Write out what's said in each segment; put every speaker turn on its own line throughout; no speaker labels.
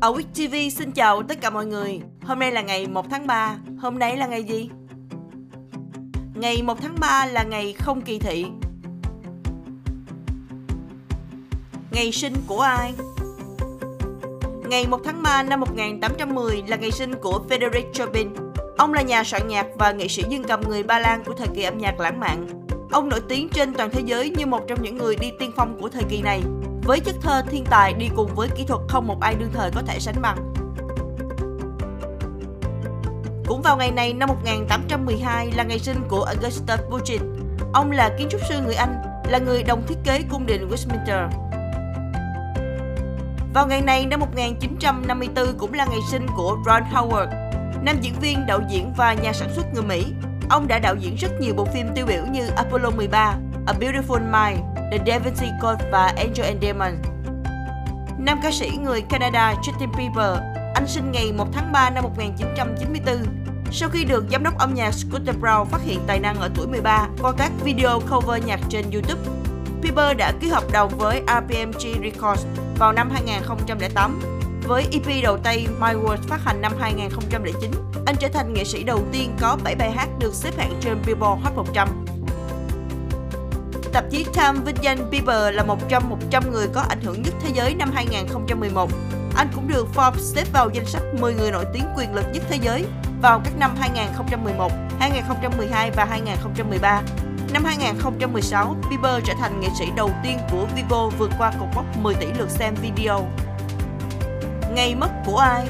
Ở Week TV xin chào tất cả mọi người. Hôm nay là ngày 1 tháng 3. Hôm nay là ngày gì? Ngày 1 tháng 3 là ngày không kỳ thị. Ngày sinh của ai? Ngày 1 tháng 3 năm 1810 là ngày sinh của Frederic Chopin. Ông là nhà soạn nhạc và nghệ sĩ dương cầm người Ba Lan của thời kỳ âm nhạc lãng mạn. Ông nổi tiếng trên toàn thế giới như một trong những người đi tiên phong của thời kỳ này, với chất thơ thiên tài đi cùng với kỹ thuật không một ai đương thời có thể sánh bằng. Cũng vào ngày này năm 1812 là ngày sinh của Augustus Pugin. Ông là kiến trúc sư người Anh, là người đồng thiết kế cung điện Westminster. Vào ngày này năm 1954 cũng là ngày sinh của Ron Howard, nam diễn viên, đạo diễn và nhà sản xuất người Mỹ. Ông đã đạo diễn rất nhiều bộ phim tiêu biểu như Apollo 13, A Beautiful Mind, The Da Vinci Code và Angel and Demon. Nam ca sĩ người Canada Justin Bieber, anh sinh ngày 1 tháng 3 năm 1994. Sau khi được giám đốc âm nhạc Scooter Brown phát hiện tài năng ở tuổi 13 qua các video cover nhạc trên YouTube, Bieber đã ký hợp đồng với RPMG Records vào năm 2008. Với EP đầu tay My World phát hành năm 2009, anh trở thành nghệ sĩ đầu tiên có 7 bài hát được xếp hạng trên Billboard Hot 100. Tạp chí Time vinh danh Bieber là một trong 100 người có ảnh hưởng nhất thế giới năm 2011. Anh cũng được Forbes xếp vào danh sách 10 người nổi tiếng quyền lực nhất thế giới vào các năm 2011, 2012 và 2013. Năm 2016, Bieber trở thành nghệ sĩ đầu tiên của Vivo vượt qua cột mốc 10 tỷ lượt xem video. Ngày mất của ai?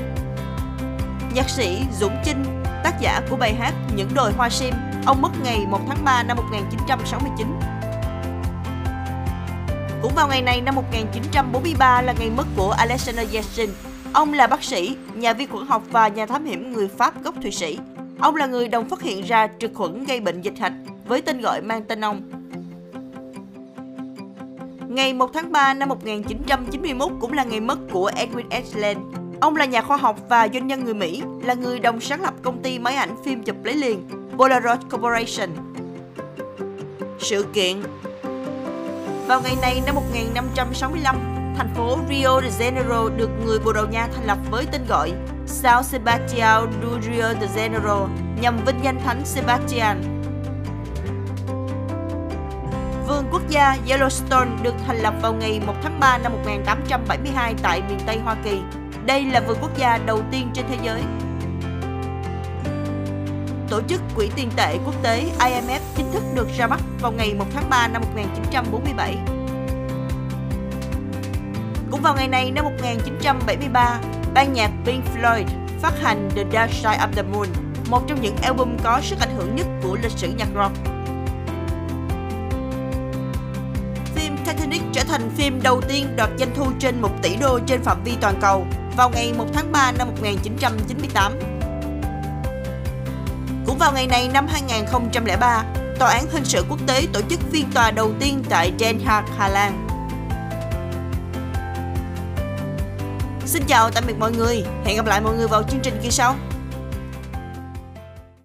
Nhạc sĩ Dũng Chinh, tác giả của bài hát Những đồi hoa sim, ông mất ngày 1 tháng 3 năm 1969. Cũng vào ngày này năm 1943 là ngày mất của Alexander Yeltsin. Ông là bác sĩ, nhà vi khuẩn học và nhà thám hiểm người Pháp gốc Thụy Sĩ. Ông là người đồng phát hiện ra trực khuẩn gây bệnh dịch hạch với tên gọi mang tên ông. Ngày 1 tháng 3 năm 1991 cũng là ngày mất của Edwin Ashland. Ông là nhà khoa học và doanh nhân người Mỹ, là người đồng sáng lập công ty máy ảnh phim chụp lấy liền Polaroid Corporation. Sự kiện vào ngày này năm 1565, thành phố Rio de Janeiro được người Bồ Đào Nha thành lập với tên gọi São Sebastião do Rio de Janeiro nhằm vinh danh Thánh Sebastian. Vườn quốc gia Yellowstone được thành lập vào ngày 1 tháng 3 năm 1872 tại miền Tây Hoa Kỳ. Đây là vườn quốc gia đầu tiên trên thế giới. Tổ chức Quỹ tiền tệ quốc tế IMF chính thức được ra mắt vào ngày 1 tháng 3 năm 1947. Cũng vào ngày này năm 1973, ban nhạc Pink Floyd phát hành The Dark Side of the Moon, một trong những album có sức ảnh hưởng nhất của lịch sử nhạc rock. Phim Titanic trở thành phim đầu tiên đoạt doanh thu trên 1 tỷ đô trên phạm vi toàn cầu vào ngày 1 tháng 3 năm 1998. Cũng vào ngày này năm 2003, Tòa án Hình sự Quốc tế tổ chức phiên tòa đầu tiên tại Den Haag, Hà Lan. Xin chào tạm biệt mọi người, hẹn gặp lại mọi người vào chương trình kỳ sau.